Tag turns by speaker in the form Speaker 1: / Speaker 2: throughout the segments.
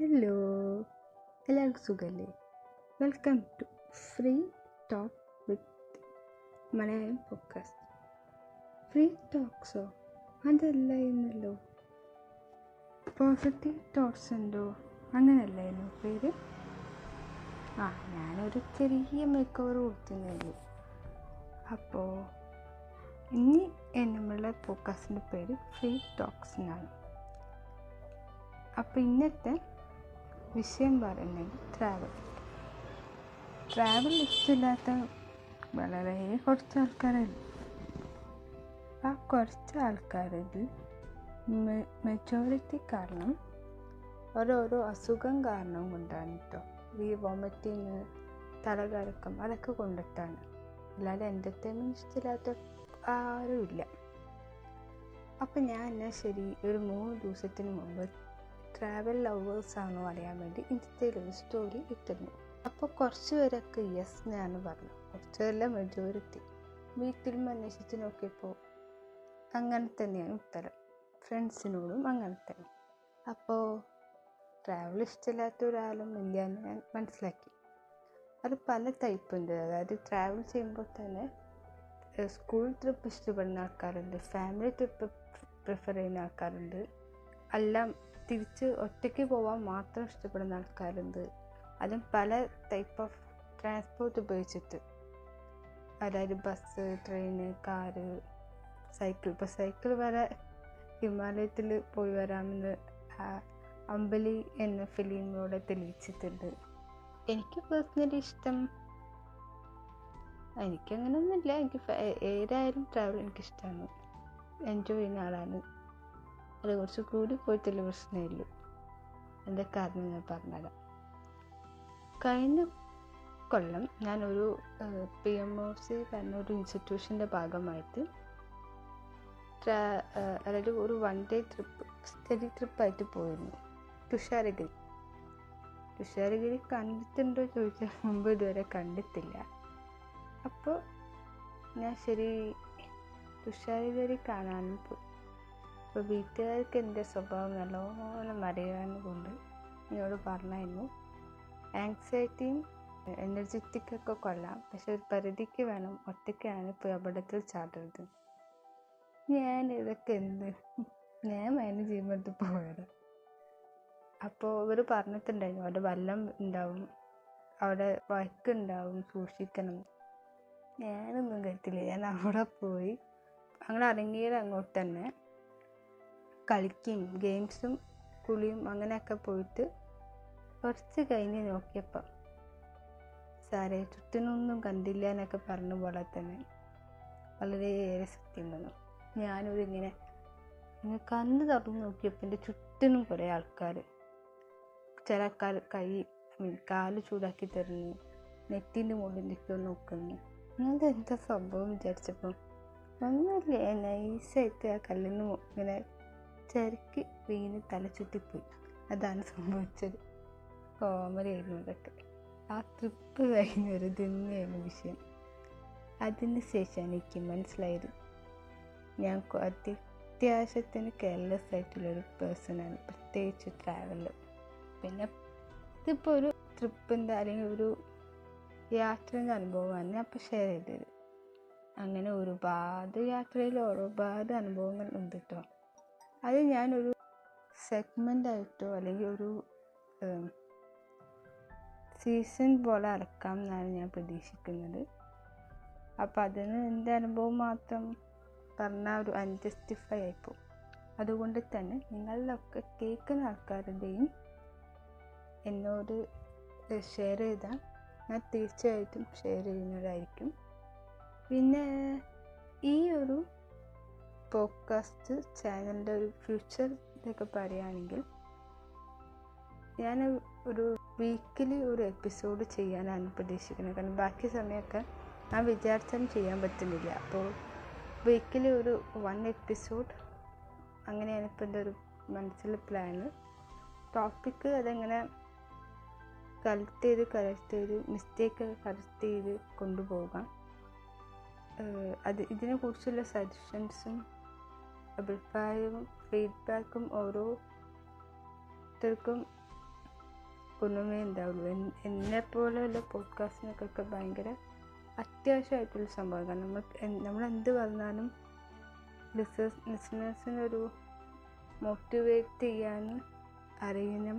Speaker 1: Hello എല്ലാവർക്കും സുഖമല്ലേ welcome to free talk with Malayalam focus free toxo അതല്ല എന്നല്ലോ. പോസിറ്റീവ് തോട്ട്സ് ഉണ്ടോ? അങ്ങനെയല്ലായിരുന്നു പേര്? ആ ഞാനൊരു ചെറിയ മേക്ക് ഓവർ കൊടുത്തുള്ളൂ അപ്പോൾ ഇനി നമ്മളുടെ പോഡ്കാസ്റ്റിന്റെ പേര് ഫ്രീ ടോക്സ് എന്നാണ്. അപ്പോൾ ഇന്നത്തെ വിഷയം പറയുന്നത് ട്രാവൽ ട്രാവൽ ഇഷ്ടമില്ലാത്ത വളരെ കുറച്ച് ആൾക്കാരല്ല ആ കുറച്ച് ആൾക്കാരിൽ മെജോറിറ്റി കാരണം ഓരോരോ അസുഖം കാരണം കൊണ്ടാണ് കേട്ടോ ഈ വോമിറ്റിങ് തലകറക്കം അതൊക്കെ കൊണ്ടിട്ടാണ്. അല്ലാതെ എന്റർടൈൻമെന്റ് ഇഷ്ടമില്ലാത്ത ആരുമില്ല. അപ്പം ഞാൻ എന്നാൽ ശരി ഒരു മൂന്ന് ദിവസത്തിന് മുമ്പ് ട്രാവൽ ലവേഴ്സ് ആണോ അറിയാൻ വേണ്ടി ഇൻസ്റ്റയിലൊരു സ്റ്റോറി ഇട്ടിരുന്നു. അപ്പോൾ കുറച്ച് പേരൊക്കെ യെസ് ഞാൻ പറഞ്ഞത്. കുറച്ചല്ല മെജോറിറ്റി. വീട്ടിലും അന്വേഷിച്ച് നോക്കിയപ്പോൾ അങ്ങനെ തന്നെയാണ് ഉത്തരം. ഫ്രണ്ട്സിനോടും അങ്ങനെ തന്നെ. അപ്പോൾ ട്രാവൽ ഇഷ്ടമില്ലാത്ത ഒരാളും ഇല്ല എന്ന് ഞാൻ മനസ്സിലാക്കി. അത് പല ടൈപ്പ് ഉണ്ട്. അതായത് ട്രാവൽ ചെയ്യുമ്പോൾ തന്നെ സ്കൂൾ ട്രിപ്പ് ഇഷ്ടപ്പെടുന്ന ആൾക്കാരുണ്ട്. ഫാമിലി ട്രിപ്പ് പ്രിഫർ ചെയ്യുന്ന ആൾക്കാരുണ്ട്. എല്ലാം തിരിച്ച് ഒറ്റയ്ക്ക് പോകാൻ മാത്രം ഇഷ്ടപ്പെടുന്ന ആൾക്കാരുണ്ട്. അതും പല ടൈപ്പ് ഓഫ് ട്രാൻസ്പോർട്ട് ഉപയോഗിച്ചിട്ട്. അതായത് ബസ് ട്രെയിന് കാറ് സൈക്കിൾ ഇപ്പോൾ സൈക്കിൾ വരെ ഹിമാലയത്തിൽ പോയി വരാമെന്ന് അമ്പലി എന്ന ഫിലിമിലൂടെ തെളിയിച്ചിട്ടുണ്ട്. എനിക്ക് പേഴ്സണലി ഇഷ്ടം എനിക്കങ്ങനെയൊന്നുമില്ല എനിക്ക് ഏതായാലും ട്രാവൽ എനിക്കിഷ്ടമാണ് എൻജോയ് ചെയ്യുന്ന ആളാണ്. അത് കുറച്ച് കൂടി പോയിട്ടുള്ള പ്രശ്നമില്ല എന്റെ കാരണം ഞാൻ പറഞ്ഞുതരാം. കഴിഞ്ഞ കൊല്ലം ഞാനൊരു പി എം ഒ സി പറഞ്ഞ ഒരു ഇൻസ്റ്റിറ്റ്യൂഷന്റെ ഭാഗമായിട്ട് അതായത് ഒരു വൺ ഡേ ട്രിപ്പ് സ്റ്റഡി ട്രിപ്പായിട്ട് പോയിരുന്നു. തുഷാരഗിരി. തുഷാരഗിരി കണ്ടിട്ടുണ്ടോ ചോദിച്ചാൽ മുമ്പ് ഇതുവരെ കണ്ടിട്ടില്ല. അപ്പോൾ ഞാൻ ശരി തുഷാരഗിരി കാണാനും അപ്പോൾ വീട്ടുകാർക്ക് എന്റെ സ്വഭാവം നല്ലോണം അറിയാവുന്നത് കൊണ്ട് എന്നോട് പറഞ്ഞായിരുന്നു. ആങ്സൈറ്റിയും എനർജറ്റിക്കൊക്കെ കൊള്ളാം. പക്ഷെ ഒരു പരിധിക്ക് വേണം ഒറ്റയ്ക്കാണ് ഇപ്പോൾ അപകടത്തിൽ ചാടരുത്. ഞാൻ ഇതൊക്കെ എന്ത്? ഞാൻ മാനേജ് ചെയ്യുമ്പോൾ പോയത് അപ്പോൾ ഇവർ പറഞ്ഞിട്ടുണ്ടായിരുന്നു അവിടെ വല്ലം ഉണ്ടാവും അവിടെ വഴക്കുണ്ടാവും സൂക്ഷിക്കണം. ഞാനൊന്നും കേട്ടില്ല ഞാൻ അവിടെ പോയി അങ്ങനെ ഇറങ്ങിയത് അങ്ങോട്ട് തന്നെ. കളിക്കും ഗെയിംസും കുളിയും അങ്ങനെയൊക്കെ പോയിട്ട് കുറച്ച് കഴിഞ്ഞ് നോക്കിയപ്പം സാറേ ചുറ്റിനൊന്നും കണ്ടില്ല എന്നൊക്കെ പറഞ്ഞ പോലെ തന്നെ വളരെയേറെ സത്യം തന്നു ഞാനൊരു ഇങ്ങനെ കണ്ണ് തുറന്ന് നോക്കിയപ്പോൾ എന്റെ ചുറ്റിനും കുറേ ആൾക്കാർ ചില ആൾക്കാർ കൈ കാൽ ചൂടാക്കി തരുന്നു നെറ്റിന്റെ മുകളിൽ നിൽക്കുക നോക്കുന്നു. ഇങ്ങനത്തെ എന്താ സംഭവം വിചാരിച്ചപ്പോൾ ഒന്നുമില്ല നൈസായിട്ട് ആ കല്ലിന് ഇങ്ങനെ ചരക്ക് വീണ് ചുറ്റിപ്പോയി അതാണ് സംഭവിച്ചത്. കോമഡി ആയിരുന്നു ഇതൊക്കെ ആ ട്രിപ്പ് കഴിഞ്ഞൊരു തന്നെയായിരുന്നു വിഷയം. അതിന് ശേഷം എനിക്ക് മനസ്സിലായത്. ഞാൻ അത്യാവശ്യത്തിന് കെയർലെസ് ആയിട്ടുള്ളൊരു പേഴ്സണാണ് പ്രത്യേകിച്ച് ട്രാവലിൽ പിന്നെ ഇതിപ്പോൾ ഒരു ട്രിപ്പിന്റെ അല്ലെങ്കിൽ ഒരു യാത്രേന്റെ അനുഭവമാണ് ഞാൻ അപ്പോൾ ഷെയർ ചെയ്തത്. അങ്ങനെ ഒരുപാട് യാത്രയിൽ ഒരുപാട് അനുഭവങ്ങൾ ഉണ്ട് കേട്ടോ. അത് ഞാനൊരു സെഗ്മെന്റ് ആയിട്ടോ അല്ലെങ്കിൽ ഒരു സീസൺ പോലെ ഇറക്കാം എന്നാണ് ഞാൻ പ്രതീക്ഷിക്കുന്നത്. അപ്പം അതിന് എന്റെ അനുഭവം മാത്രം പറഞ്ഞാൽ ഒരു അൺജസ്റ്റിഫൈ ആയിപ്പോവും അതുകൊണ്ട് തന്നെ നിങ്ങളിലൊക്കെ കേൾക്കുന്ന ആൾക്കാരുടെയും എന്നോട് ഷെയർ ചെയ്താൽ ഞാൻ തീർച്ചയായിട്ടും ഷെയർ ചെയ്യുന്നതായിരിക്കും പിന്നെ ഈ ഒരു പോഡ്കാസ്റ്റ് ചാനലിന്റെ ഒരു ഫ്യൂച്ചർ ഇതൊക്കെ പറയുകയാണെങ്കിൽ ഞാൻ ഒരു വീക്കിലി ഒരു എപ്പിസോഡ് ചെയ്യാനാണ് പ്രതീക്ഷിക്കുന്നത്. കാരണം ബാക്കി സമയമൊക്കെ ഞാൻ വിചാരിച്ചാലും ചെയ്യാൻ പറ്റുന്നില്ല. അപ്പോൾ വീക്കിലി ഒരു വൺ എപ്പിസോഡ് അങ്ങനെയാണ് ഇപ്പോൾ എന്റെ ഒരു മനസ്സിൽ പ്ലാന്. ടോപ്പിക്ക് അതെങ്ങനെ കളക്ട് ചെയ്ത് കറക്റ്റ് ചെയ്ത് മിസ്റ്റേക്ക് കറക്റ്റ് ചെയ്ത് കൊണ്ടുപോകാം. അത് ഇതിനെക്കുറിച്ചുള്ള സജഷൻസും അഭിപ്രായവും ഫീഡ്ബാക്കും ഓരോരുത്തർക്കും ഗുണമേ ഉണ്ടാവുള്ളൂ. എന്നെ പോലെയുള്ള പോഡ്കാസ്റ്റിനൊക്കെ ഭയങ്കര അത്യാവശ്യമായിട്ടുള്ള സംഭവം കാരണം നമ്മൾ നമ്മൾ എന്ത് പറഞ്ഞാലും ലിസണേഴ്സിനൊരു മോട്ടിവേറ്റ് ചെയ്യാൻ അറിയണം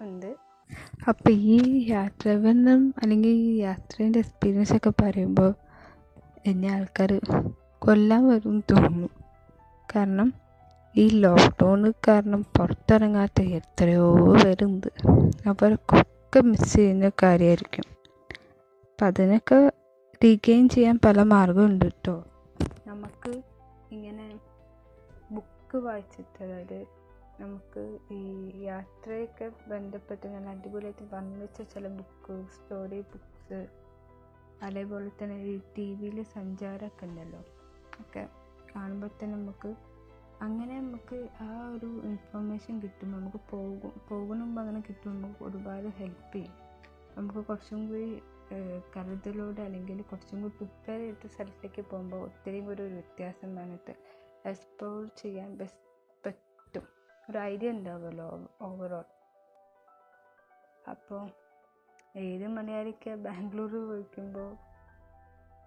Speaker 1: ഉണ്ട്. അപ്പോൾ ഈ യാത്രാബന്ധം അല്ലെങ്കിൽ ഈ യാത്രേന്റെ എക്സ്പീരിയൻസ് ഒക്കെ പറയുമ്പോൾ എന്നെ ആൾക്കാർ കൊല്ലാൻ വരും തോന്നുന്നു. കാരണം ഈ ലോക്ക്ഡൗൺ കാരണം പുറത്തിറങ്ങാത്ത എത്രയോ പേരുണ്ട്. അവർക്കൊക്കെ മിസ് ചെയ്യുന്ന കാര്യമായിരിക്കും അപ്പം അതിനൊക്കെ റീഗെയിൻ ചെയ്യാൻ പല മാർഗമുണ്ട് കേട്ടോ നമുക്ക് ഇങ്ങനെ ബുക്ക് വായിച്ചിട്ട് അതായത് നമുക്ക് ഈ യാത്രയൊക്കെ ബന്ധപ്പെട്ട് നല്ല അടിപൊളിയായിട്ട് വർണിച്ച ചില ബുക്ക് സ്റ്റോറി ബുക്സ് അതേപോലെ തന്നെ ഈ ടി വിയിൽ സഞ്ചാരമൊക്കെ ഉണ്ടല്ലോ. ഒക്കെ കാണുമ്പോൾ തന്നെ നമുക്ക് അങ്ങനെ നമുക്ക് ആ ഒരു ഇൻഫർമേഷൻ കിട്ടും. നമുക്ക് പോകും പോകുന്ന മുമ്പ് അങ്ങനെ കിട്ടുമ്പോൾ നമുക്ക് ഒരുപാട് ഹെൽപ്പ് ചെയ്യും. നമുക്ക് കുറച്ചും കൂടി കരുതലോടെ അല്ലെങ്കിൽ കുറച്ചും കൂടി പ്രിപ്പയർ ചെയ്ത സ്ഥലത്തേക്ക് പോകുമ്പോൾ ഒത്തിരി കൂടി ഒരു വ്യത്യാസം വന്നിട്ട് എക്സ്പ്ലോർ ചെയ്യാൻ ബെസ് പറ്റും. ഒരു ഐഡിയ ഉണ്ടാവുമല്ലോ ഓവറോൾ അപ്പോൾ ഏത് മലയാളിക്ക് ബാംഗ്ലൂർ പോയിക്കുമ്പോൾ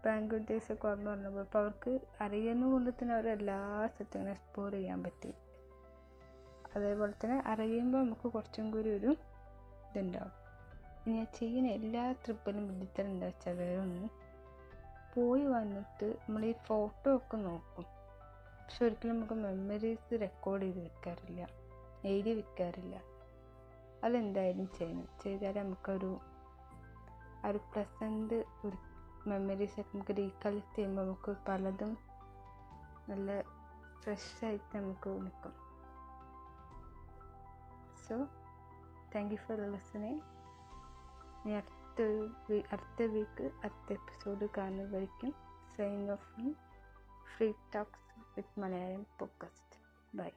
Speaker 1: ഡേയ്സ് ഒക്കെ ഓർമ്മ പറഞ്ഞപ്പോൾ അപ്പോൾ അവർക്ക് അറിയുന്ന കൊണ്ട് തന്നെ അവർ എല്ലാ സ്ഥലത്തും എക്സ്പ്ലോർ ചെയ്യാൻ പറ്റി. അതേപോലെ തന്നെ അറിയുമ്പോൾ നമുക്ക് കുറച്ചും കൂടി ഒരു ഇതുണ്ടാവും. ഞാൻ ചെയ്യുന്ന എല്ലാ ട്രിപ്പിലും വിഡിത്തരം എന്താ വെച്ചാൽ ഒന്ന് പോയി വന്നിട്ട് നമ്മൾ ഈ ഫോട്ടോ ഒക്കെ നോക്കും. പക്ഷെ ഒരിക്കലും നമുക്ക് മെമ്മറീസ് റെക്കോർഡ് ചെയ്ത് വെക്കാറില്ല എഴുതി വെക്കാറില്ല. അതെന്തായാലും ചെയ്യണം. ചെയ്താലേ നമുക്കൊരു ആ ഒരു പ്രസന്റ് ഒരു മെമ്മറീസ് ഒക്കെ നമുക്ക് റീകളക്ട് ചെയ്യുമ്പോൾ നമുക്ക് പലതും നല്ല ഫ്രഷ് ആയിട്ട് നമുക്ക് നിൽക്കും. So thank you for listening ഇനി അടുത്ത അടുത്ത വീക്ക് അടുത്ത episode കാണുന്നതായിരിക്കും. Sign off free talks with Malayalam podcast bye